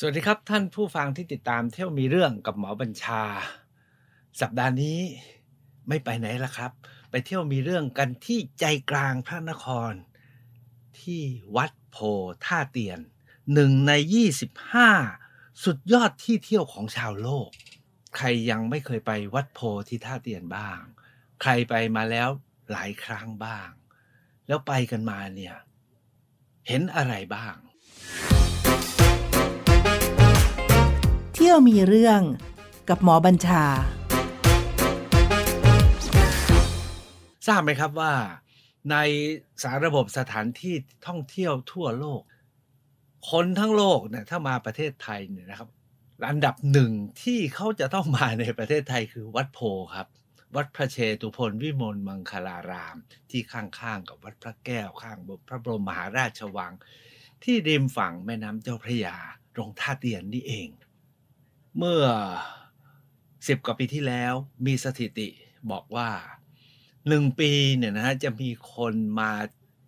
สวัสดีครับท่านผู้ฟังที่ติดตามเที่ยวมีเรื่องกับหมอบัญชา สัปดาห์นี้ไม่ไปไหนละครับ ไปเที่ยวมีเรื่องกันที่ใจกลางพระนคร ที่วัดโพท่าเตียนหนึ่งใน 25 สุดยอดที่เที่ยวของชาวโลก ใครยังไม่เคยไปวัดโพที่ท่าเตียนบ้าง ใครไปมาแล้วหลายครั้งบ้าง แล้วไปกันมาเนี่ย เห็นอะไรบ้าง เที่ยวมีเรื่องกับหมอบัญชา ทราบไหมครับว่า ในสารระบบสถานที่ท่องเที่ยวทั่วโลก คนทั้งโลกเนี่ยถ้ามาประเทศไทยเนี่ยนะครับอันดับหนึ่งที่เขาจะต้องมาในประเทศไทยคือวัดโพครับ วัดพระเชตุพนวิมลมังคลาราม ที่ข้างๆกับวัดพระแก้วข้างพระบรมมหาราชวัง ที่ริมฝั่งแม่น้ำเจ้าพระยาตรงท่าเตียนนี่เอง เมื่อสิบกว่าปีที่แล้วมีสถิติบอกว่าหนึ่งปีเนี่ยนะฮะจะมีคนมา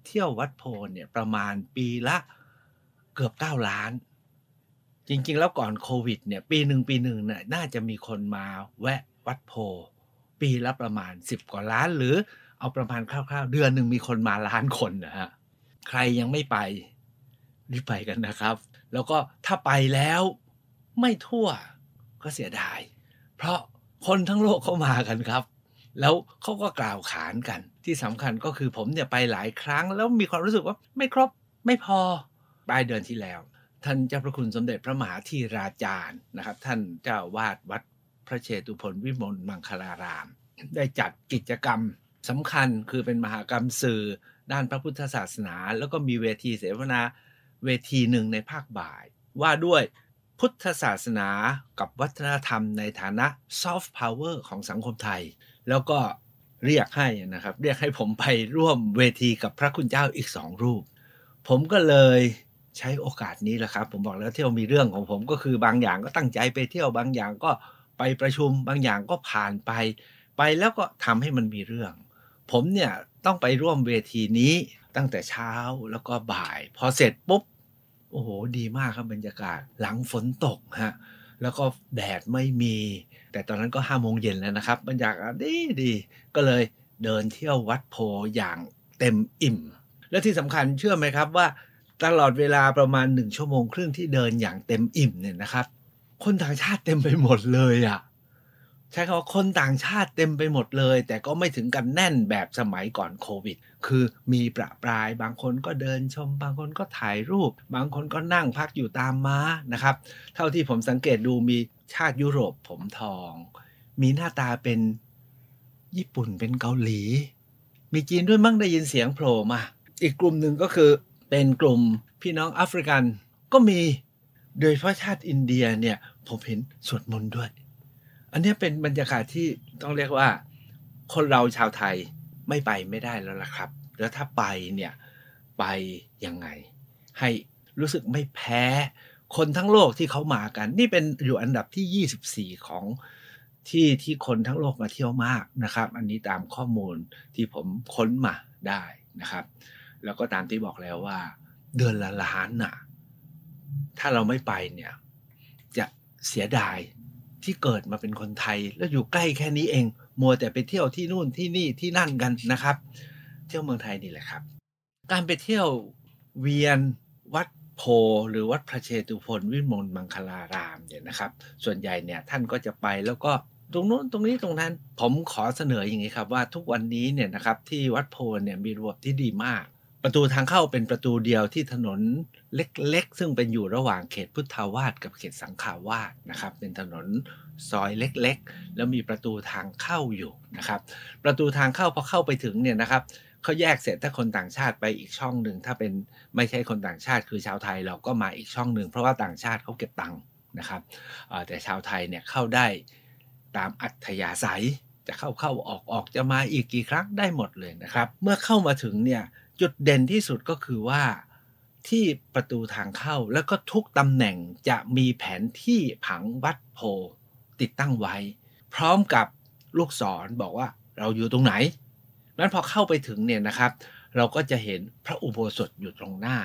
เที่ยววัดโพเนี่ยประมาณปีละเกือบ9ล้าน จริงๆ แล้วก่อนโควิดเนี่ยปีหนึ่งปีหนึ่งเนี่ยน่าจะมีคนมาแวะวัดโพ ปีละประมาณ10กว่าล้าน หรือเอาประมาณคร่าวๆ เดือนหนึ่งมีคนมาล้านคนนะฮะใครยังไม่ไปรีบไปกันนะครับ แล้วก็ถ้าไปแล้วไม่ทั่ว ก็เสียดาย เพราะคนทั้งโลกเขามากันครับ แล้วเขาก็กล่าวขานกันที่สำคัญก็คือผมเนี่ยไปหลายครั้ง แล้วมีความรู้สึกว่าไม่ครบไม่พอปลายเดือนที่แล้ว ท่านเจ้าพระคุณสมเด็จพระมหาธีราจารย์นะครับ ท่านเจ้าอาวาสวัดพระเชตุพนวิมลมังคลาราม ได้จัดกิจกรรมสำคัญคือเป็นมหกรรมสื่อด้านพระพุทธศาสนา แล้วก็มีเวทีเสวนาเวทีหนึ่งในภาคบ่าย ว่าด้วย พุทธศาสนากับวัฒนธรรมในฐานะซอฟต์พาวเวอร์ของสังคมไทย แล้วก็เรียกให้นะครับ เรียกให้ผมไปร่วมเวทีกับพระคุณเจ้าอีกสองรูป ผมก็เลยใช้โอกาสนี้แหละครับ ผมบอกแล้วเที่ยวมีเรื่องของผมก็คือบางอย่างก็ตั้งใจไปเที่ยวบางอย่างก็ไปประชุมบางอย่างก็ผ่านไป ไปแล้วก็ทำให้มันมีเรื่อง ผมเนี่ยต้องไปร่วมเวทีนี้ตั้งแต่เช้าแล้วก็บ่าย พอเสร็จปุ๊บ โอ้โห ดีมากครับบรรยากาศ หลังฝนตกฮะ แล้วก็แดดไม่มี แต่ตอนนั้นก็ห้าโมงเย็นแล้วนะครับ บรรยากาศดีดี ก็เลยเดินเที่ยววัดโพอย่างเต็มอิ่ม และที่สำคัญเชื่อไหมครับว่า ตลอดเวลาประมาณหนึ่งชั่วโมงครึ่งที่เดินอย่างเต็มอิ่มเนี่ยนะครับ คนต่างชาติเต็มไปหมดเลยอะ่ะ ใช้คำว่าคนต่างชาติเต็มไปหมดเลย แต่ก็ไม่ถึงกันแน่นแบบสมัยก่อนโควิด คือมีประปรายบางคนก็เดินชม บางคนก็ถ่ายรูป บางคนก็นั่งพักอยู่ตามม้านะครับ เท่าที่ผมสังเกตดูมีชาติยุโรปผมทอง มีหน้าตาเป็นญี่ปุ่นเป็นเกาหลี มีจีนด้วยมั่งได้ยินเสียงโผล่มา อีกกลุ่มหนึ่งก็คือเป็นกลุ่มพี่น้องแอฟริกันก็มี โดยเฉพาะชาติอินเดียเนี่ยผมเห็นสวดมนต์ด้วย อันนี้เป็นบรรยากาศที่ต้องเรียกว่า คนเราชาวไทยไม่ไปไม่ได้แล้วล่ะครับ แล้วถ้าไปเนี่ยไปยังไง ให้รู้สึกไม่แพ้ คนทั้งโลกที่เขามากัน นี่เป็นอยู่อันดับที่ 24 ของที่ที่คนทั้งโลกมาเที่ยวมากนะครับ อันนี้ตามข้อมูลที่ผมค้นมาได้นะครับ แล้วก็ตามที่บอกแล้วว่า เดือนละล้านน่ะ ถ้าเราไม่ไปเนี่ย จะเสียดาย ที่เกิดมาเป็นคนไทย แล้วอยู่ใกล้แค่นี้เอง มัวแต่ไปเที่ยวที่นู่นที่นี่ที่นั่นกันนะครับ เที่ยวเมืองไทยนี่แหละครับ การไปเที่ยวเวียนวัดโพหรือวัดพระเชตุพนวิมลมังคลารามเนี่ยนะครับ ส่วนใหญ่เนี่ยท่านก็จะไปแล้วก็ตรงนู้นตรงนี้ตรงนั้นผมขอเสนออย่างนี้ครับว่าทุกวันนี้เนี่ยนะครับที่วัดโพเนี่ยมีระบบที่ดีมาก ประตูทางเข้าเป็นประตูเดียวที่ถนนเล็กๆ ซึ่งเป็นอยู่ระหว่างเขตพุทธาวาสกับเขตสังขาวาสนะครับ เป็นถนนซอยเล็กๆ แล้วมีประตูทางเข้าอยู่นะครับ ประตูทางเข้าพอเข้าไปถึงเนี่ยนะครับเขาแยกเสร็จถ้าคนต่างชาติไปอีกช่องหนึ่งถ้าเป็นไม่ใช่คนต่างชาติคือชาวไทยเราก็มาอีกช่องหนึ่งเพราะว่าต่างชาติเขาเก็บตังค์นะครับแต่ชาวไทยเนี่ยเข้าได้ตามอัธยาศัยจะเข้าเข้าออกออกจะมาอีกกี่ครั้งได้หมดเลยนะครับ เมื่อเข้ามาถึงเนี่ย จุดเด่นที่สุดก็คือว่าที่ประตูทางเข้าแล้วก็ทุกตำแหน่งจะมีแผนที่ผังวัดโพติดตั้งไว้ พร้อมกับลูกศรบอกว่าเราอยู่ตรงไหนนั้นพอเข้าไปถึงเนี่ยนะครับ เราก็จะเห็นพระอุโบสถอยู่ตรงหน้า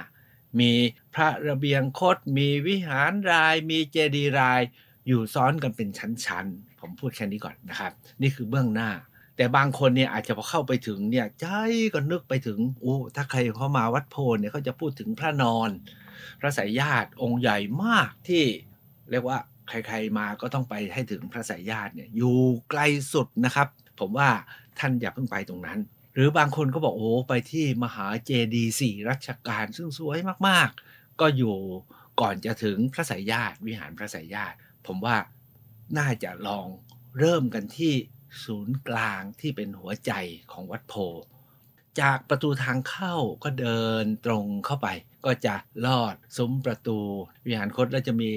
มีพระระเบียงคดมีวิหารราย มีเจดีย์ราย อยู่ซ้อนกันเป็นชั้นๆ ผมพูดแค่นี้ก่อนนะครับ นี่คือเบื้องหน้า แต่บางคนเนี่ยอาจจะพอเข้าไปถึงเนี่ยใจก็นึกไปถึงโอ้ถ้าใครเข้ามาวัดโพนเนี่ยเขาจะพูดถึงพระนอน พระสายญาติองค์ใหญ่มากที่เรียกว่าใครๆมาก็ต้องไปให้ถึงพระสายญาติเนี่ยอยู่ไกลสุดนะครับ ผมว่าท่านอย่าเพิ่งไปตรงนั้น หรือบางคนก็บอกโอ้ไปที่มหาเจดีย์สี่รัชกาลซึ่งสวยมากๆ ก็อยู่ก่อนจะถึงพระสายญาติวิหารพระสายญาติ ผมว่าน่าจะลองเริ่มกันที่ ศูนย์กลางที่เป็นหัวใจของวัดโพ จากประตูทางเข้าก็เดินตรงเข้าไป ก็จะลอดซุ้มประตู วิหารคตแล้วจะมี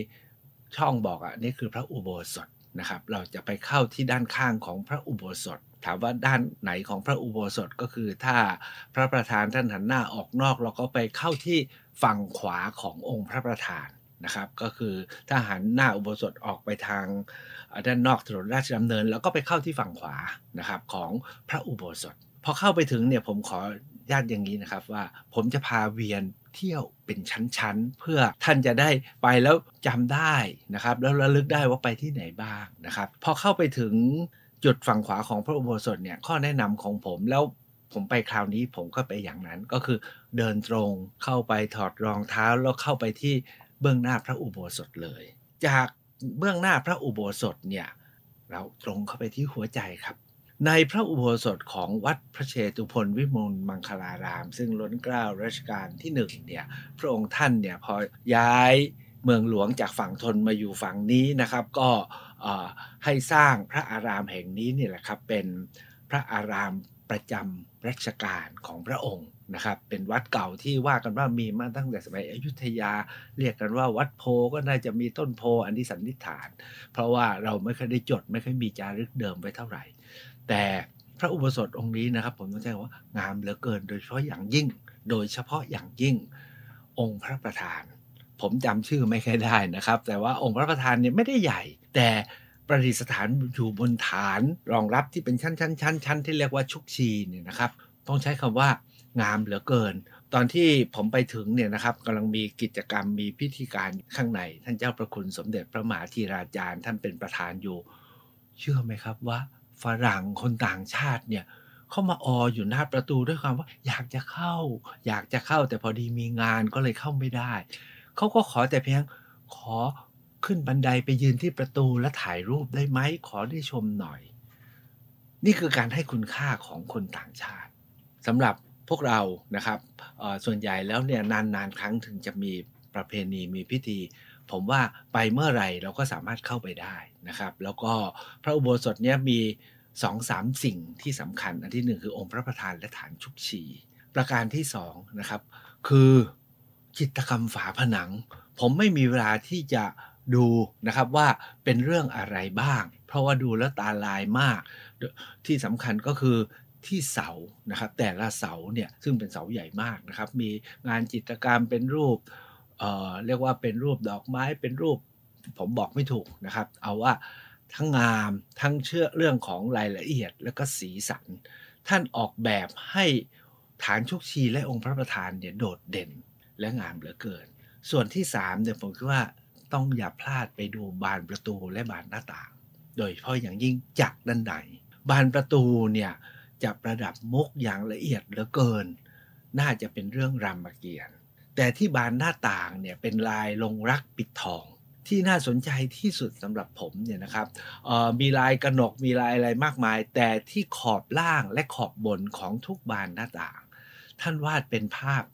ช่องบอกอะนี่คือพระอุโบสถนะครับ เราจะไปเข้าที่ด้านข้างของพระอุโบสถถามว่าด้านไหนของพระอุโบสถก็คือถ้าพระประธานท่านหันหน้าออกนอก เราก็ไปเข้าที่ฝั่งขวาขององค์พระประธานนะครับ ก็คือถ้าหันหน้าอุโบสถออกไปทาง ด้านนอกถนนราชดำเนิน แล้วก็ไปเข้าที่ฝั่งขวานะครับของพระอุโบสถพอเข้าไปถึงเนี่ยผมขอญาติอย่างนี้นะครับว่าผมจะพาเวียนเที่ยวเป็นชั้นๆ เพื่อท่านจะได้ไปแล้วจำได้นะครับ แล้วระลึกได้ว่าไปที่ไหนบ้างนะครับ พอเข้าไปถึงจุดฝั่งขวาของพระอุโบสถเนี่ยข้อแนะนำของผมแล้วผมไปคราวนี้ผมก็ไปอย่างนั้นก็คือเดินตรงเข้าไปถอดรองเท้าแล้วเข้าไปที่เบื้องหน้าพระอุโบสถเลย จาก เบื้องหน้าพระอุโบสถเนี่ย เราตรงเข้าไปที่หัวใจครับ ในพระอุโบสถของวัดพระเชตุพนวิมลมังคลาราม ซึ่งล้นเกล้ารัชกาลที่หนึ่งเนี่ยพระองค์ท่านเนี่ยพอย้ายเมืองหลวงจากฝั่งทนมาอยู่ฝั่งนี้นะครับ ก็ให้สร้างพระอารามแห่งนี้นี่แหละครับเป็นพระอารามประจำรัชกาลของพระองค์ นะครับเป็นวัดเก่าที่ว่ากันว่ามีมาตั้งแต่สมัยอยุธยา เรียกกันว่าวัดโพก็น่าจะมีต้นโพอันนี้สันนิษฐาน เพราะว่าเราไม่เคยได้จดไม่เคยมีจารึกเดิมไว้เท่าไหร่ แต่พระอุโบสถองค์นี้นะครับ ผมต้องใช้ว่างามเหลือเกิน โดยเฉพาะอย่างยิ่ง โดยเฉพาะอย่างยิ่ง องค์พระประธาน ผมจำชื่อไม่ค่อยได้นะครับ แต่ว่าองค์พระประธานเนี่ยไม่ได้ใหญ่ แต่ประดิษฐานอยู่บนฐานรองรับที่เป็นชั้นชั้นชั้นชั้นที่เรียกว่าชุกชีเนี่ยนะครับ ต้องใช้คำว่า งามเหลือเกิน ตอนที่ผมไปถึงเนี่ยนะครับกำลังมีกิจกรรมมีพิธีการข้างใน ท่านเจ้าประคุณสมเด็จพระมหาธีราจารย์ ท่านเป็นประธานอยู่ เชื่อไหมครับว่าฝรั่งคนต่างชาติเนี่ยเข้ามาอออยู่หน้าประตูด้วยความว่าอยากจะเข้า อยากจะเข้าแต่พอดีมีงานก็เลยเข้าไม่ได้ เขาก็ขอแต่เพียงขอขึ้นบันไดไปยืนที่ประตูและถ่ายรูปได้ไหมขอได้ชมหน่อย นี่คือการให้คุณค่าของคนต่างชาติสำหรับ พวกเรานะครับส่วนใหญ่แล้วเนี่ยนานๆครั้งถึงจะมีประเพณีมีพิธี ผมว่าไปเมื่อไหร่เราก็สามารถเข้าไปได้นะครับ แล้วก็พระอุโบสถเนี้ยมีสองสามสิ่งที่สำคัญ อันที่หนึ่งคือองค์พระประธานและฐานชุกชีประการที่สองนะครับ คือจิตกรรมฝาผนัง ผมไม่มีเวลาที่จะดูนะครับว่าเป็นเรื่องอะไรบ้าง เพราะว่าดูแล้วตาลายมาก ที่สำคัญก็คือ ที่เสานะครับ แต่ละเสาเนี่ยซึ่งเป็นเสาใหญ่มากนะครับ มีงานจิตรกรรมเป็นรูปเอ่อเรียกว่าเป็นรูปดอกไม้เป็นรูปผมบอกไม่ถูกนะครับ เอาว่าทั้งงามทั้งเชื่อเรื่องของรายละเอียดแล้วก็สีสัน ท่านออกแบบให้ฐานชุกชีและองค์พระประธานเนี่ยโดดเด่นและงามเหลือเกิน ส่วนที่3เนี่ยผมคิดว่าต้องอย่าพลาดไปดูบานประตูและบานหน้าต่าง โดยเฉพาะอย่างยิ่งจากด้านในบานประตูเนี่ย จะประดับมุกอย่างละเอียดเหลือเกิน น่าจะเป็นเรื่องรามเกียรติ์แต่ที่บานหน้าต่างเนี่ยเป็นลายลงรักปิดทอง ที่น่าสนใจที่สุดสำหรับผมเนี่ยนะครับมีลายกระหนกมีลายอะไรมากมาย แต่ที่ขอบล่างและขอบบนของทุกบานหน้าต่าง ท่านวาดเป็นภาพ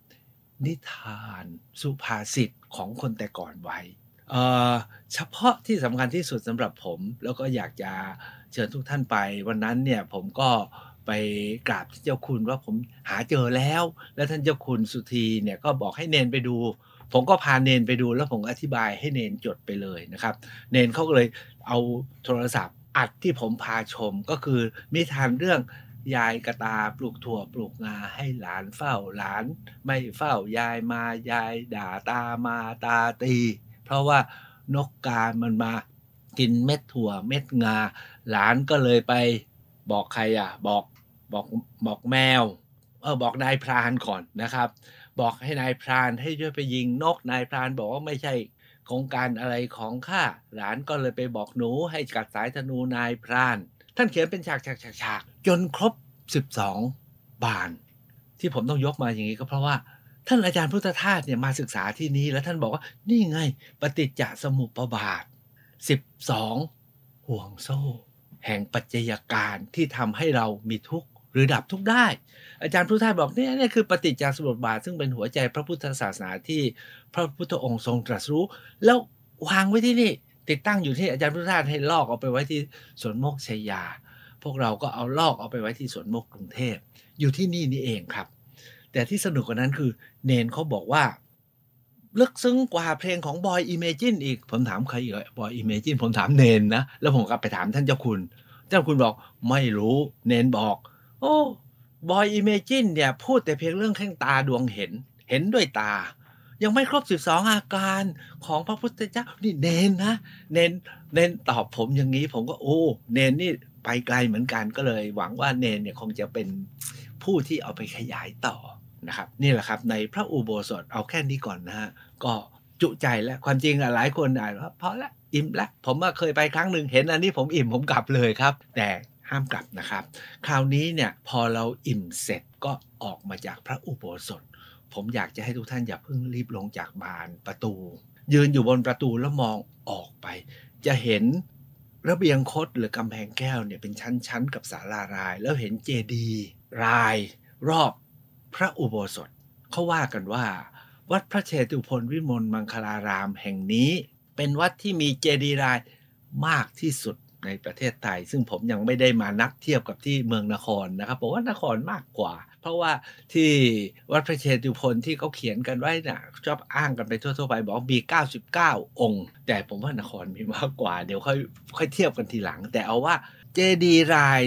นิทานสุภาษิตของคนแต่ก่อนไว้เฉพาะที่สำคัญที่สุดสำหรับผม แล้วก็อยากจะเชิญทุกท่านไป วันนั้นเนี่ยผมก็ ไปกราบที่เจ้าคุณว่าผมหาเจอแล้ว แล้วท่านเจ้าคุณสุธีเนี่ยก็บอกให้เนนไปดู ผมก็พาเนนไปดูแล้วผมอธิบายให้เนนจดไปเลยนะครับ เนนเขาก็เลยเอาโทรศัพท์อัดที่ผมพาชมก็คือมีทานเรื่องยายกระตาปลูกถั่วปลูกงาให้หลานเฝ้าหลาน ไม่เฝ้ายายมายายด่าตามาตาตี เพราะว่านกกามันมากินเม็ดถั่วเม็ดงา หลานก็เลยไปบอกใครอะ บอก บอกบอกแมวเออบอกนายพรานก่อนนะครับ บอกให้นายพรานให้ช่วยไปยิงนกนายพรานบอกว่าไม่ใช่โครงการอะไรของข้าหลานก็เลยไปบอกหนูให้กัดสายธนูนายพราน ท่านเขียนเป็นฉากฉากฉากฉากจนครบ 12 บาน ที่ผมต้องยกมาอย่างนี้ก็เพราะว่า ท่านอาจารย์พุทธทาสเนี่ยมาศึกษาที่นี้แล้วท่านบอกว่านี่ไง ปฏิจจสมุปบาท 12 ห่วงโซ่ แห่งปัจจัยการที่ทำให้เรามีทุกข์ หรือดับทุกข์ได้ อาจารย์พุทธทาสบอกเนี่ยนี่คือปฏิจจสมุปบาท ซึ่งเป็นหัวใจพระพุทธศาสนาที่พระพุทธองค์ทรงตรัสรู้ แล้ววางไว้ที่นี่ติดตั้งอยู่ที่อาจารย์พุทธทาสให้ลอกเอาไปไว้ที่สวนโมกข์ไชยา พวกเราก็เอาลอกเอาไปไว้ที่สวนโมกข์กรุงเทพ อยู่ที่นี่นี่เองครับ แต่ที่สนุกกว่านั้นคือ เณรเขาบอกว่าลึกซึ้งกว่าเพลงของ Boy Imagine อีก ผมถามใครอีก Boy Imagine ผมถามเณรนะ แล้วผมก็ไปถามท่านเจ้าคุณ เจ้าคุณบอกไม่รู้ เณรบอก โอ้ Boy Imagine เนี่ย พูดแต่เพียงเรื่องแข้งตาดวงเห็น เห็นด้วยตา ยังไม่ครบ12องอาการของพระพุทธเจ้า นี่เนนนะ เนนเนนตอบผมอย่างนี้ ผมก็โอ้ เนนนี่ไปไกลเหมือนกันก็เลย หวังว่าเนนเนี่ยคงจะเป็นผู้ที่เอาไปขยายต่อนะครับ นี่แหละครับ ในพระอุโบสถเอาแค่นี้ก่อนนะฮะก็จุใจแล้วความจริงอะหลายคนอ่านว่าพอละอิ่มละผมเคยไปครั้งหนึ่งเห็นอันนี้ผมอิ่มผมกลับเลยครับ แต่ ห้ามกลับนะครับ คราวนี้เนี่ยพอเราอิ่มเสร็จก็ออกมาจากพระอุโบสถ ผมอยากจะให้ทุกท่านอย่าเพิ่งรีบลงจากบานประตู ยืนอยู่บนประตูแล้วมองออกไป จะเห็นระเบียงคดหรือกำแพงแก้วเนี่ยเป็นชั้นๆ กับศาลาราย แล้วเห็นเจดีย์ราย รอบพระอุโบสถเขาว่ากันว่า วัดพระเชตุพนวิมลมังคลารามแห่งนี้ เป็นวัดที่มีเจดีย์รายมากที่สุด ในประเทศไทย ซึ่งผมยังไม่ได้มานับเทียบกับที่เมืองนครนะครับผมว่านครมากกว่า เพราะว่าที่วัดพระเชตุพนที่เขาเขียนกันไว้นะ่ะชอบอ้างกันไปทั่วๆไปบอกมี 99 องค์ แต่ผมว่านครมีมากกว่า เดี๋ยวค่อยค่อยเทียบกันทีหลัง แต่เอาว่าเจดีย์ราย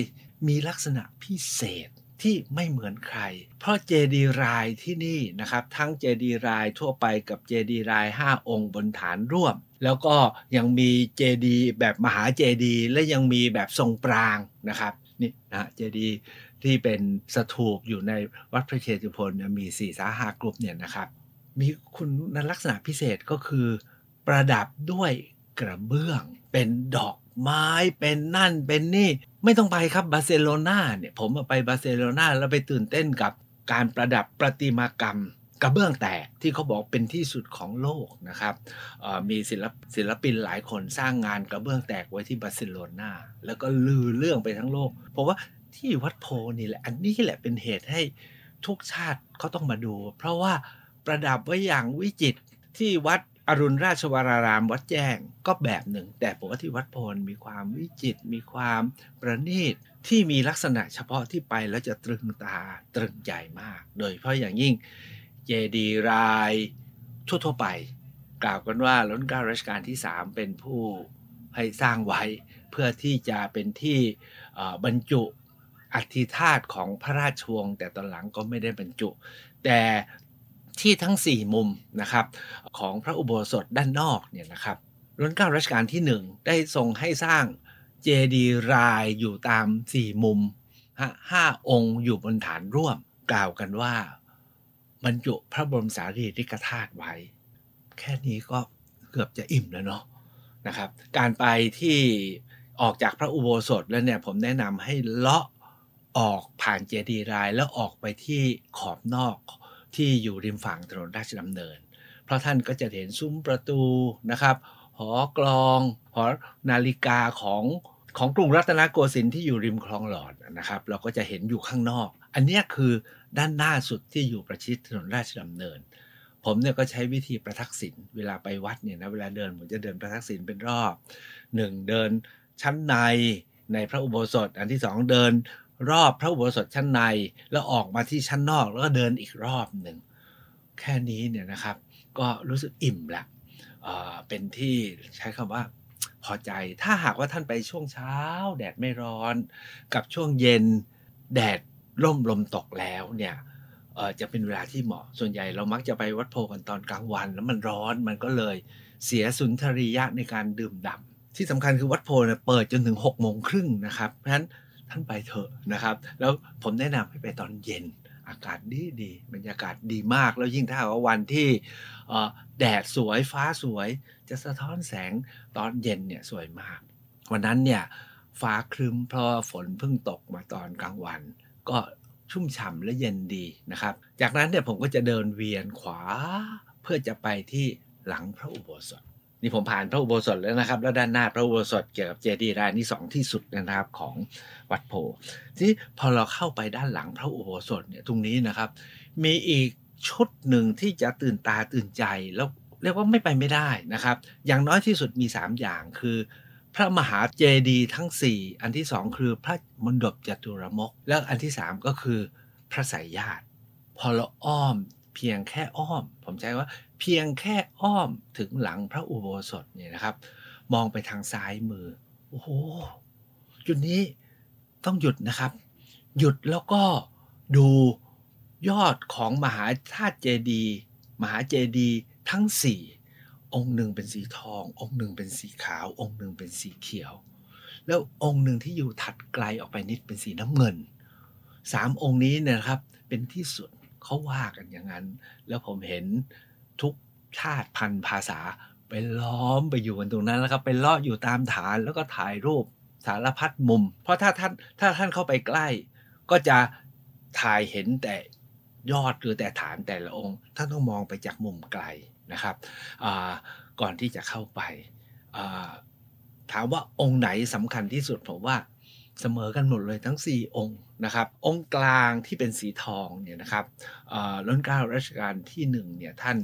มีลักษณะพิเศษ ที่ไม่เหมือนใคร เพราะเจดีย์รายที่นี่นะครับ ทั้งเจดีย์รายทั่วไปกับเจดีย์ราย 5 องค์บนฐานร่วม แล้วก็ยังมีเจดีย์แบบมหาเจดีย์และยังมีแบบทรงปรางค์นะครับนี่นะเจดีย์ที่เป็นสถูปอยู่ในวัดพระเชตุพนเนี่ยมี4สาห้ากรุ๊ปเนี่ยนะครับ มีคุณลักษณะพิเศษก็คือ ประดับด้วยกระเบื้อง เป็นดอกไม้เป็นนั่นเป็นนี่ ไม่ต้องไปครับบาร์เซโลนาเนี่ยผมไปบาร์เซโลนาแล้วไปตื่นเต้นกับการประดับประติมากรรมกระเบื้องแตกที่เขาบอกเป็นที่สุดของโลกนะครับมีศิลปศิลปินหลายคนสร้างงานกระเบื้องแตกไว้ที่บาร์เซโลนาแล้วก็ลือเรื่องไปทั้งโลก เพราะว่าที่วัดโพนี่แหละ อันนี้แหละเป็นเหตุให้ทุกชาติเขาต้องมาดู เพราะว่าประดับไว้อย่างวิจิตรที่วัด อรุณราชวรารามวัดแจ้งก็แบบหนึ่ง แต่ผมว่าที่วัดโพนมีความวิจิตมีความประณีตที่มีลักษณะเฉพาะที่ไปแล้วจะตรึงตาตรึงใจมาก โดยเพราะอย่างยิ่งเจดีรายทั่วๆไป กล่าวกันว่าล้นเก้ารัชกาลที่ 3 เป็นผู้ให้สร้างไว้เพื่อที่จะเป็นที่บรรจุอัธิธาตุของพระราชวงศ์แต่ตอนหลังก็ไม่ได้บรรจุ แต่ ที่ทั้ง 4 มุมนะครับของพระอุโบสถด้านนอกเนี่ยนะครับรัชการัชกาลที่ 1 ได้ทรงให้สร้างเจดีย์รายอยู่ตาม 4 มุมห้าองค์อยู่บนฐานร่วม กล่าวกันว่าบรรจุพระบรมสารีริกธาตุไว้ แค่นี้ก็เกือบจะอิ่มแล้วเนาะนะครับ การไปที่ออกจากพระอุโบสถแล้วเนี่ยผมแนะนำให้เลาะออกผ่านเจดีย์รายแล้วออกไปที่ขอบนอก ที่อยู่ริมฝั่งถนนราชดำเนิน เพราะท่านก็จะเห็นซุ้มประตูนะครับหอกลอง หอนาฬิกาของของกรุงรัตนโกสินทร์ที่อยู่ริมคลองหลอดนะครับ เราก็จะเห็นอยู่ข้างนอก อันนี้คือด้านหน้าสุดที่อยู่ประชิดถนนราชดำเนิน ผมเนี่ยก็ใช้วิธีประทักษิณเวลาไปวัดเนี่ยนะเวลาเดินผมจะเดินประทักษิณเป็นรอบหนึ่งเดินชั้นในในพระอุโบสถ อันที่สองเดิน รอบพระอุโบสถชั้นใน แล้วออกมาที่ชั้นนอกแล้วก็เดินอีกรอบหนึ่ง แค่นี้เนี่ยนะครับ ก็รู้สึกอิ่มละเป็นที่ใช้คำว่าพอใจ ถ้าหากว่าท่านไปช่วงเช้า แดดไม่ร้อน กับช่วงเย็นแดดร่มลมตกแล้วเนี่ยจะเป็นเวลาที่เหมาะ ส่วนใหญ่เรามักจะไปวัดโพกันตอนกลางวัน แล้วมันร้อนมันก็เลยเสียสุนทรียะในการดื่มด่ำที่สำคัญคือวัดโพเเปิดจนถึง6กโมงครึ่งนะครับ เพราะฉะนั้น ท่านไปเถอะนะครับ แล้วผมแนะนำให้ไปตอนเย็นอากาศดีดีบรรยากาศดีมาก แล้วยิ่งถ้าว่าวันที่แดดสวยฟ้าสวย จะสะท้อนแสงตอนเย็นเนี่ยสวยมาก วันนั้นเนี่ยฟ้าครึ้มเพราะฝนเพิ่งตกมาตอนกลางวัน ก็ชุ่มฉ่ำและเย็นดีนะครับ จากนั้นเนี่ยผมก็จะเดินเวียนขวาเพื่อจะไปที่หลังพระอุโบสถ นี่ผมผ่านพระอุโบสถแล้วนะครับ แล้วด้านหน้าพระอุโบสถเกี่ยวกับเจดีย์รายนี้สองที่สุดนะครับของวัดโพที่พอเราเข้าไปด้านหลังพระอุโบสถเนี่ยตรงนี้นะครับ มีอีกชุดหนึ่งที่จะตื่นตาตื่นใจแล้วเรียกว่าไม่ไปไม่ได้นะครับ อย่างน้อยที่สุดมี 3 อย่างคือ พระมหาเจดีย์ทั้ง 4 อันที่ 2 คือพระมณฑปจตุรมก แล้วอันที่ 3 ก็คือพระสายญาติพอเราอ้อม เพียงแค่อ้อม ผมใช้ว่าเพียงแค่อ้อมถึงหลังพระอุโบสถเนี่ยนะครับ มองไปทางซ้ายมือ โอ้โหจุดนี้ต้องหยุดนะครับ หยุดแล้วก็ดูยอดของมหาธาตุเจดีมหาเจดีทั้งสี่องค์หนึ่งเป็นสีทอง องค์หนึ่งเป็นสีขาว องค์หนึ่งเป็นสีเขียว แล้วองค์หนึ่งที่อยู่ถัดไกลออกไปนิดเป็นสีน้ำเงินสามองค์นี้เนี่ยครับเป็นที่สุด เขาว่ากันอย่างนั้น แล้วผมเห็นทุกชาติพันธุ์ภาษาไปล้อมไปอยู่กันตรงนั้นแล้วครับไปลอดอยู่ตามฐานแล้วก็ถ่ายรูปสารพัดมุม เพราะถ้าท่านถ้าท่านเข้าไปใกล้ ก็จะถ่ายเห็นแต่ยอดหรือแต่ฐานแต่ละองค์ท่านต้องมองไปจากมุมไกลนะครับก่อนที่จะเข้าไปถามว่าองค์ไหนสำคัญที่สุดผมว่าเสมอกันหมดเลยทั้ง 4 องค์ นะครับองค์กลางที่เป็นสีทองเนี่ยนะครับล้นเกล้ารัชกาลที่1เนี่ยท่าน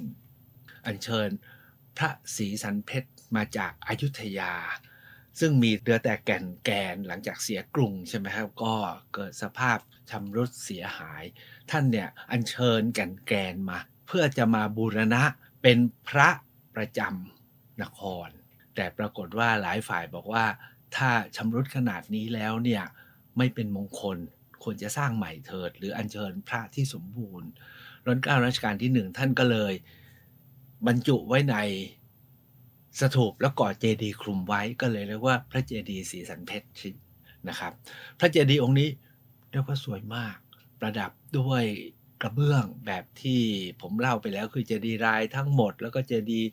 อัญเชิญพระศรีสันเพชรมาจากอายุทยา ซึ่งมีเรือแต่แก่นแกนหลังจากเสียกรุงใช่ไหมครับก็เกิดสภาพชำรุดเสียหาย ท่านเนี่ยอัญเชิญแก่นแกนมา เพื่อจะมาบูรณะเป็นพระประจำนคร แต่ปรากฏว่าหลายฝ่ายบอกว่าถ้าชำรุดขนาดนี้แล้วเนี่ยไม่เป็นมงคล ควรจะสร้างใหม่เถิด หรืออัญเชิญพระที่สมบูรณ์รัชกาลรัชกาลที่หนึ่งท่านก็เลย บรรจุไว้ในสถูปแล้วก่อเจดีย์คลุมไว้ก็เลยเรียกว่าพระเจดีย์สีสันเพชรนะครับ พระเจดีย์องค์นี้เรียกว่าสวยมาก ประดับด้วยกระเบื้องแบบที่ผมเล่าไปแล้วคือเจดีย์รายทั้งหมด แล้วก็เจดีย์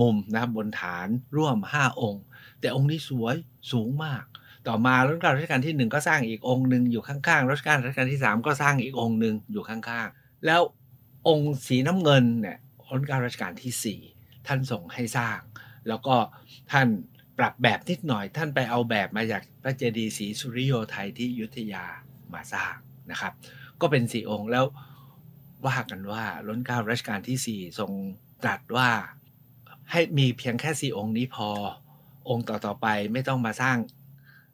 มุมนะบนฐานร่วม 5 องค์ แต่องค์นี้สวยสูงมาก ต่อมารัชกาลรัชกาลที่ 1 ก็สร้างอีกองค์หนึ่งอยู่ข้างๆรัชกาลรัชกาลที่ 3 ก็สร้างอีกองค์หนึ่งอยู่ข้างๆ แล้วองค์สีน้ำเงินเนี่ยรัชกาลรัชกาลที่ 4 ท่านส่งให้สร้าง แล้วก็ท่านปรับแบบนิดหน่อย ท่านไปเอาแบบมาจากพระเจดีย์ศรีสุริโยไทยที่ยุทธยามาสร้างนะครับ ก็เป็นสี่องค์แล้วว่ากันว่าล้นเก้ารัชกาลที่ 4 ทรงตรัสว่าให้มีเพียงแค่สี่องค์นี้พอองค์ต่อๆไปไม่ต้องมาสร้าง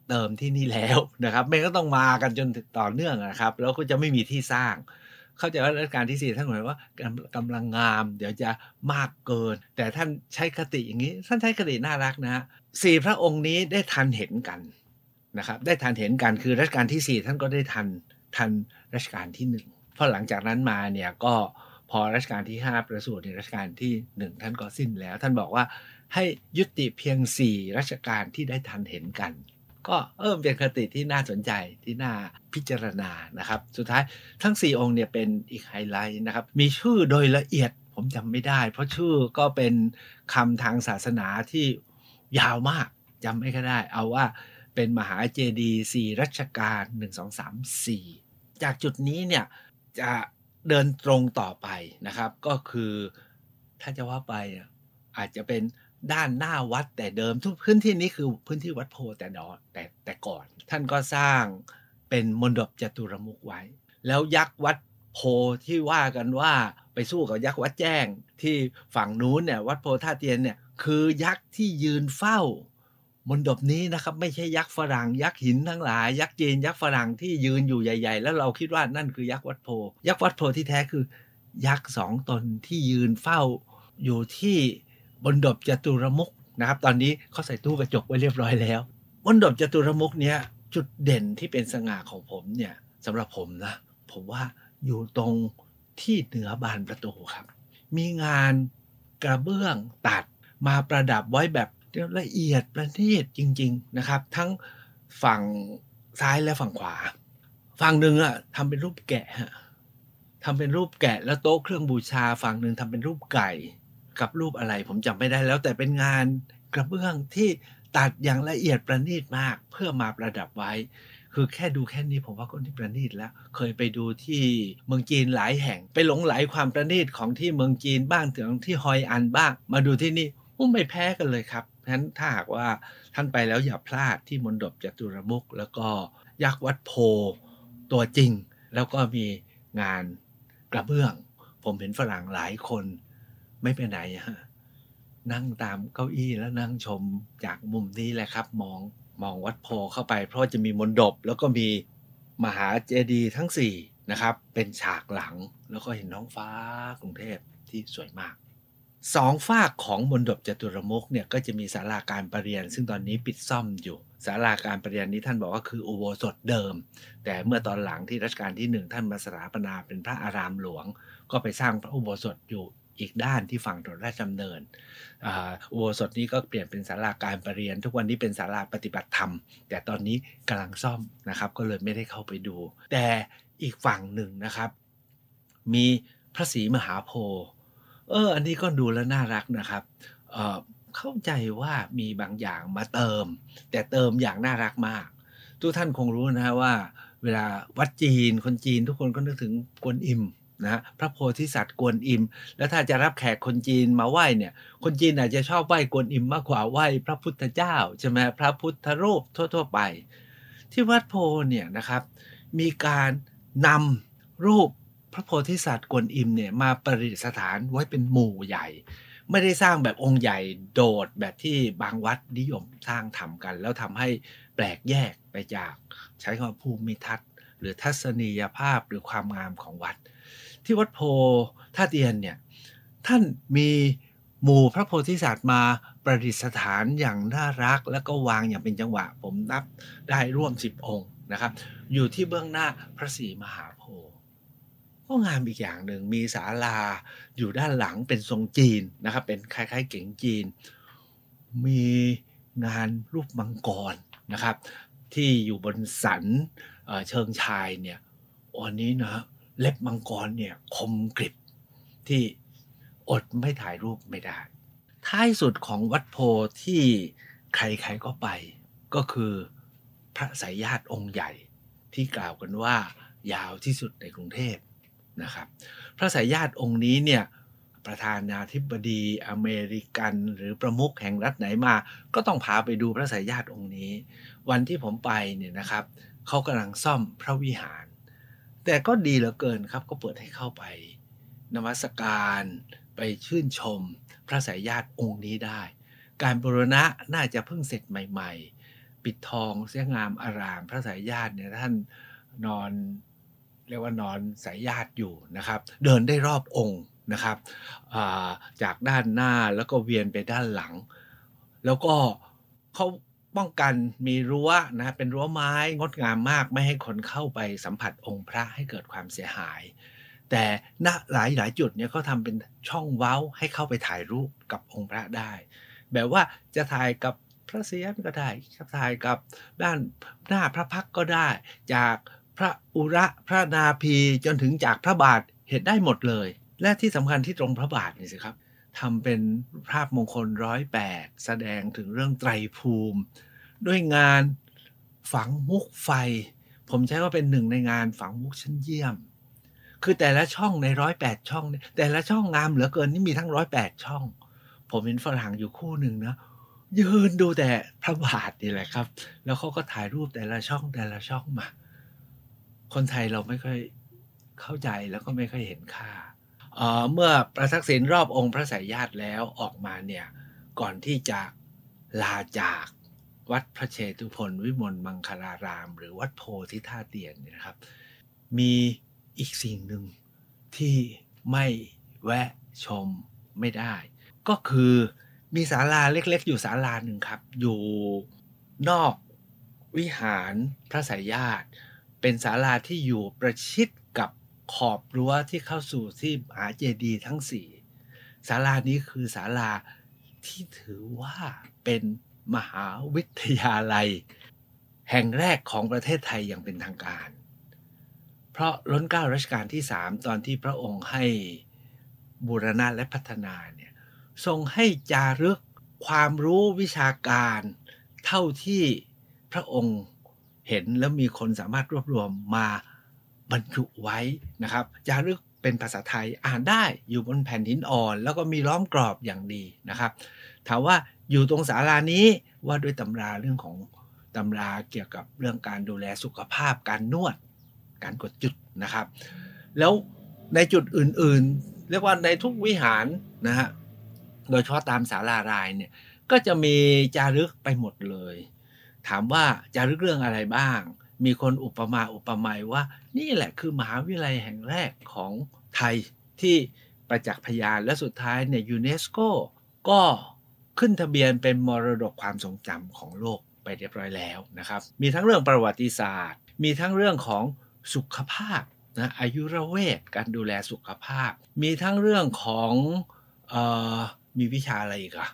เติมที่นี่แล้วนะครับไม่ก็ต้องมากันจนต่อเนื่องนะครับ แล้วก็จะไม่มีที่สร้าง เข้าใจว่ารัชกาลที่สี่ท่านหมายว่ากำลังงาม เดี๋ยวจะมากเกิน แต่ท่านใช้คติอย่างนี้ ท่านใช้คติน่ารักนะฮะสี่พระองค์นี้ได้ทันเห็นกันนะครับ ได้ทันเห็นกันคือรัชกาลที่สี่ท่านก็ได้ทันทันรัชกาลที่หนึ่งพอหลังจากนั้นมาเนี่ยก็พอรัชกาลที่ 5 ประสูติในรัชกาลที่ 1 ท่านก็สิ้นแล้ว ท่านบอกว่าให้ยุติเพียง 4 รัชกาลที่ได้ทันเห็นกัน ก็เออเป็นคติที่น่าสนใจที่น่าพิจารณานะครับ สุดท้ายทั้ง 4 องค์เนี่ยเป็นอีกไฮไลท์นะครับ มีชื่อโดยละเอียดผมจำไม่ได้ เพราะชื่อก็เป็นคำทางศาสนาที่ยาวมากจำไม่ค่ได้ เอาว่าเป็นมหาเจดีย์สี่รัชกาล1 2 3 4 จากจุดนี้เนี่ยจะเดินตรงต่อไปนะครับ ก็คือถ้าจะว่าไปอาจจะเป็น ด้านหน้าวัดแต่เดิมทุกพื้นที่นี้คือพื้นที่วัดโพแต่ดอแต่แต่ก่อน ท่านก็สร้างเป็นมณฑปจตุรมุกไว้ แล้วยักษ์วัดโพที่ว่ากันว่าไปสู้กับยักษ์วัดแจ้ง ที่ฝั่งนู้นเนี่ยวัดโพท่าเตียนเนี่ยคือยักษ์ที่ยืนเฝ้ามนดบนี้นะครับไม่ใช่ยักษ์ฝรั่งยักษ์หินทั้งหลาย ยักษ์จีนยักษ์ฝรั่งที่ยืนอยู่ใหญ่ ๆ แล้วเราคิดว่านั่นคือยักษ์วัดโพ ยักษ์วัดโพที่แท้คือ ยักษ์สองตนที่ยืนเฝ้าอยู่ที่ บนดบจตุรมุกนะครับ ตอนนี้เขาใส่ตู้กระจกไว้เรียบร้อยแล้ว บนดบจตุรมุกเนี้ยจุดเด่นที่เป็นสง่าของผมเนี่ยสำหรับผมนะผมว่าอยู่ตรงที่เหนือบานประตูครับ มีงานกระเบื้องตัดมาประดับไว้แบบละเอียดประณีตจริง ๆนะครับ ทั้งฝั่งซ้ายและฝั่งขวา ฝั่งหนึ่งอะทำเป็นรูปแกะทำเป็นรูปแกะแล้วโต๊ะเครื่องบูชา ฝั่งหนึ่งทำเป็นรูปไก่ กับรูปอะไรผมจำไม่ได้แล้วแต่เป็นงานกระเบื้องที่ตัดอย่างละเอียดประณีตมากเพื่อมาประดับไว้ คือแค่ดูแค่นี้ผมว่าก็ที่ประณีตแล้ว เคยไปดูที่เมืองจีนหลายแห่ง ไปหลงไหลความประณีตของที่เมืองจีนบ้างถึงที่ฮอยอันบ้าง มาดูที่นี่ไม่แพ้กันเลยครับเพราะฉะนั้นถ้าหากว่าท่านไปแล้วอย่าพลาดที่มณฑปจตุรมุก แล้วก็ยักษ์วัดโพตัวจริง แล้วก็มีงานกระเบื้อง ผมเห็นฝรั่งหลายคน ไม่ไปไหนฮะนั่งตามเก้าอี้แล้วนั่งชมจากมุมนี้แหละครับ มองมองวัดโพเข้าไป เพราะจะมีมณฑปแล้วก็มีมหาเจดีย์ทั้งสี่นะครับ เป็นฉากหลังแล้วก็เห็นน้องฟ้ากรุงเทพที่สวยมากสองฝากของมณฑปจตุรมุกเนี่ยก็จะมีศาลาการประเรียน ซึ่งตอนนี้ปิดซ่อมอยู่ศาลาการประเรียนนี้ท่านบอกว่าคืออุโบสถเดิม แต่เมื่อตอนหลังที่รัชกาลที่หนึ่งท่านมาสถาปนาเป็นพระอารามหลวง ก็ไปสร้างพระอุโบสถอยู่ อีกด้านที่ฝั่งถนนราชดำเนินอุโบสถนี้ก็เปลี่ยนเป็นศาลาการประเรียน ทุกวันนี้เป็นศาลาปฏิบัติธรรม แต่ตอนนี้กำลังซ่อมนะครับ ก็เลยไม่ได้เข้าไปดู แต่อีกฝั่งหนึ่งนะครับ มีพระศรีมหาโพธิ์เออ อันนี้ก็ดูแล้วน่ารักนะครับเเข้าใจว่ามีบางอย่างมาเติม แต่เติมอย่างน่ารักมาก ทุกท่านคงรู้นะว่า เวลาวัดจีนคนจีนทุกคนก็นึกถึงกวนอิม นะพระโพธิสัตว์กวนอิม แล้วถ้าจะรับแขกคนจีนมาไหว้เนี่ย คนจีนอาจจะชอบไหว้กวนอิมมากกว่าไหว้พระพุทธเจ้าใช่ไหมพระพุทธรูปทั่ว ๆ ไป ที่วัดโพเนี่ยนะครับ มีการนำรูปพระโพธิสัตว์กวนอิมเนี่ยมาประดิษฐานไว้เป็นหมู่ใหญ่ ไม่ได้สร้างแบบองค์ใหญ่โดดแบบที่บางวัดนิยมสร้างทำกัน แล้วทำให้แปลกแยกไปจาก ใช้คำภูมิทัศน์ หรือทัศนียภาพหรือความงามของวัด ที่วัดโพท่าเตียนเนี่ยท่านมีหมู่พระโพธิสัตว์มาประดิษฐานอย่างน่ารัก แล้วก็วางอย่างเป็นจังหวะ ผมนับได้ร่วมสิบองค์นะครับ อยู่ที่เบื้องหน้าพระศรีมหาโพธิ์ก็งามอีกอย่างหนึ่งมีศาลาอยู่ด้านหลังเป็นทรงจีนนะครับ เป็นคล้ายๆเก๋งจีน มีงานรูปมังกรนะครับ ที่อยู่บนสันเชิงชายเนี่ยอันนี้นะ เล็บมังกรเนี่ยคมกริบที่อดไม่ถ่ายรูปไม่ได้ ท้ายสุดของวัดโพที่ใครๆก็ไป ก็คือพระสายญาติองค์ใหญ่ที่กล่าวกันว่ายาวที่สุดในกรุงเทพนะครับ พระสายญาติองค์นี้เนี่ยประธานาธิบดีอเมริกันหรือประมุขแห่งรัฐไหนมา ก็ต้องพาไปดูพระสายญาติองค์นี้ วันที่ผมไปเนี่ยนะครับเขากำลังซ่อมพระวิหาร แต่ก็ดีเหลือเกินครับ ก็เปิดให้เข้าไปนมัสการไปชื่นชม พระสายญาติองค์นี้ได้ การบูรณะน่าจะเพิ่งเสร็จใหม่ ๆ ปิดทองเสียงามอาราม พระสายญาติเนี่ยท่านนอนเรียกว่านอนสายญาติอยู่นะครับ เดินได้รอบองค์นะครับจากด้านหน้าแล้วก็เวียนไปด้านหลัง แล้วก็เขา ป้องกันมีรั้วนะเป็นรั้วไม้งดงามมากไม่ให้คนเข้าไปสัมผัสองค์พระให้เกิดความเสียหาย แต่ณหลายหลายจุดเนี่ยเขาทำเป็นช่องเว้าให้เข้าไปถ่ายรูปกับองค์พระได้ แบบว่าจะถ่ายกับพระเสียก็ได้จะถ่ายกับด้านหน้าพระพักก็ได้ จากพระอุระพระนาพีจนถึงจากพระบาทเห็นได้หมดเลย และที่สำคัญที่ตรงพระบาทนี่สิครับ ทำเป็นภาพมงคลร้อยแปดแสดงถึงเรื่องไตรภูมิ ด้วยงานฝังมุกไฟ ผมใช้ว่าเป็นหนึ่งในงานฝังมุกชั้นเยี่ยม คือแต่ละช่องในร้อยแปดช่องแต่ละช่องงามเหลือเกินนี่มีทั้งร้อยแปดช่อง ผมเห็นฝรั่งอยู่คู่หนึ่งนะยืนดูแต่พระบาทนี่แหละครับ แล้วเขาก็ถ่ายรูปแต่ละช่องแต่ละช่องมา คนไทยเราไม่ค่อยเข้าใจแล้วก็ไม่ค่อยเห็นค่า เมื่อประทักษิณรอบองค์พระสายญาติแล้วออกมาเนี่ยก่อนที่จะลาจากวัดพระเชตุพนวิมลมังคลาราม หรือวัดโพธิท่าเตียนนี่ยครับ มีอีกสิ่งหนึ่งที่ไม่แวะชมไม่ได้ ก็คือมีศาลาเล็กๆ อยู่ศาลาหนึ่งครับ อยู่นอกวิหารพระสายญาติ เป็นศาลาที่อยู่ประชิด ขอบรั้วที่เข้าสู่ที่มหาเจดีย์ทั้งสี่ศาลานี้คือศาลาที่ถือว่าเป็นมหาวิทยาลัย แห่งแรกของประเทศไทยอย่างเป็นทางการ เพราะล้นเกล้ารัชกาลที่สามตอนที่พระองค์ให้บูรณะและพัฒนาเนี่ยทรงให้จารึกความรู้วิชาการเท่าที่พระองค์เห็นแล้วมีคนสามารถรวบรวมมา บรรจุไว้นะครับจารึกเป็นภาษาไทยอ่านได้อยู่บนแผ่นหินอ่อน แล้วก็มีล้อมกรอบอย่างดีนะครับ ถามว่าอยู่ตรงศาลานี้ว่าด้วยตำราเรื่องของตำราเกี่ยวกับเรื่องการดูแลสุขภาพการนวด การกดจุดนะครับ แล้วในจุดอื่นๆ เรียกว่าในทุกวิหารนะฮะโดยเฉพาะตามศาลารายเนี่ยก็จะมีจารึกไปหมดเลย ถามว่าจารึกเรื่องอะไรบ้าง มีคนอุปมาอุปไมยว่า นี่แหละคือมหาวิทยาลัยแห่งแรกของไทยที่ประจักษ์พยานและสุดท้ายเนี่ยยูเนสโกก็ขึ้นทะเบียนเป็นมรดกความทรงจำของโลกไปเรียบร้อยแล้วนะครับ มีทั้งเรื่องประวัติศาสตร์ มีทั้งเรื่องของสุขภาพนะอายุรเวทการดูแลสุขภาพ มีทั้งเรื่องของออมีวิชาอะไรอีกอะ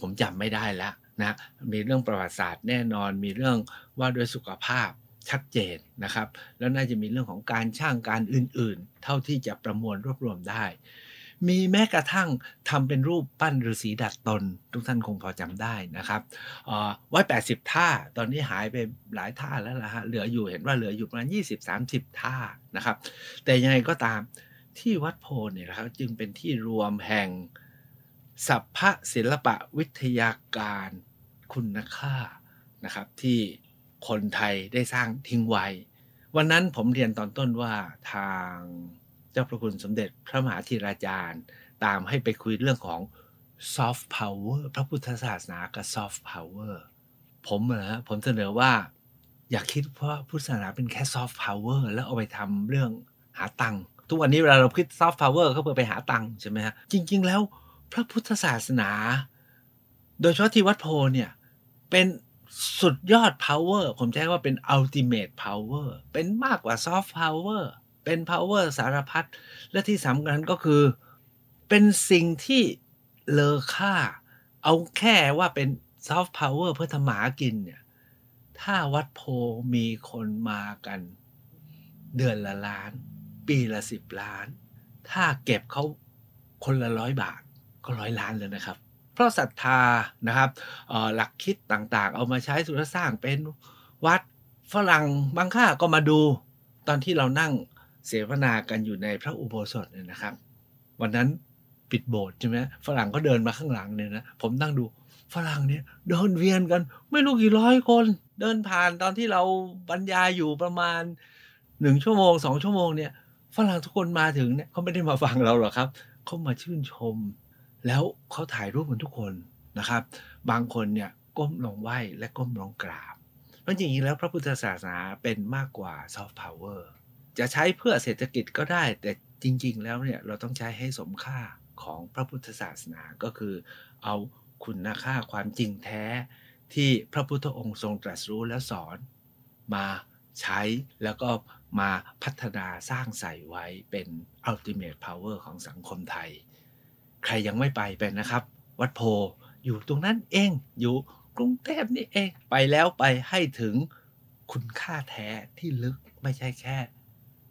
ผมจำไม่ได้แล้วนะมีเรื่องประวัติศาสตร์แน่นอน มีเรื่องว่าด้วยสุขภาพ ชัดเจนนะครับ แล้วน่าจะมีเรื่องของการช่างการอื่นๆ เท่าที่จะประมวลรวบรวมได้ มีแม้กระทั่งทำเป็นรูปปั้นฤาษีดัดตน ทุกท่านคงพอจำได้นะครับไว้แปดสิบท่า ตอนนี้หายไปหลายท่าแล้วล่ะฮะเหลืออยู่เห็นว่าเหลืออยู่ประมาณยี่สิบสามสิบท่านะครับ แต่ยังไงก็ตามที่วัดโพเนี่ยนะครับจึงเป็นที่รวมแห่งสัพพศิลปะวิทยาการคุณค่านะครับที่ คนไทยได้สร้างทิ้งไว้ วันนั้นผมเรียนตอนต้นว่าทางเจ้าพระคุณสมเด็จพระมหาธีราจารย์ ตามให้ไปคุยเรื่องของซอฟต์พาวเวอร์พระพุทธศาสนากับซอฟต์พาวเวอร์ผมนะผมเสนอว่า อย่าคิดว่าพุทธศาสนาเป็นแค่ซอฟต์พาวเวอร์แล้วเอาไปทำเรื่องหาตังค์ทุกวันนี้เวลาเราคิดซอฟต์พาวเวอร์ก็เพื่อไปหาตังค์ใช่ไหมฮะจริง ๆ แล้วพระพุทธศาสนา โดยเฉพาะที่วัดโพธิ์เนี่ยเป็น สุดยอด power ผมใช้ว่าเป็น ultimate power เป็นมากกว่า soft power เป็น power สารพัด และที่สำคัญก็คือ เป็นสิ่งที่เลอค่า เอาแค่ว่าเป็น soft power เพื่อทำหมากินเนี่ย ถ้าวัดโพมีคนมากัน เดือนละล้าน ปีละสิบล้าน ถ้าเก็บเขาคนละร้อยบาท ก็ร้อยล้านเลยนะครับ เพราะศรัทธานะครับหลักคิดต่างๆ เอามาใช้สุรสร้างเป็นวัดฝรั่งบางค่าก็มาดู ตอนที่เรานั่งเสวนากันอยู่ในพระอุโบสถเนี่ยนะครับ วันนั้นปิดโบสถ์ใช่ไหมฝรั่งก็เดินมาข้างหลังเนี่ยนะผมนั่งดูฝรั่งเนี่ยเดินเวียนกัน ไม่รู้กี่ร้อยคน เดินผ่านตอนที่เราบรรยายอยู่ประมาณหนึ่งชั่วโมงสองชั่วโมงเนี่ยฝรั่งทุกคนมาถึงเนี่ยเขาไม่ได้มาฟังเราหรอกครับเขามาชื่นชม แล้วเขาถ่ายรูปกันทุกคนนะครับ บางคนเนี่ยก้มลงไหว้และก้มลงกราบเพราะจริงๆแล้วพระพุทธศาสนาเป็นมากกว่าซอฟต์พาวเวอร์จะใช้เพื่อเศรษฐกิจก็ได้ แต่จริง ๆ แล้วเนี่ยเราต้องใช้ให้สมค่าของพระพุทธศาสนาก็คือ เอาคุณค่าความจริงแท้ที่พระพุทธองค์ทรงตรัสรู้และสอนมาใช้แล้วก็มาพัฒนาสร้างใส่ไว้เป็น ultimate power ของสังคมไทย ใครยังไม่ไปไปนะครับ วัดโพอยู่ตรงนั้นเอง อยู่กรุงเทพนี่เอง ไปแล้วไปให้ถึงคุณค่าแท้ที่ลึกไม่ใช่แค่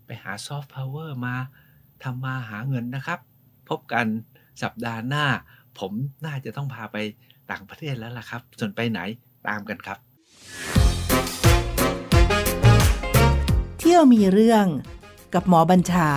ไปหาซอฟต์พาวเวอร์มาทำมาหาเงินนะครับ พบกันสัปดาห์หน้า ผมน่าจะต้องพาไปต่างประเทศแล้วล่ะครับ ส่วนไปไหนตามกันครับ เที่ยวมีเรื่องกับหมอบัญชา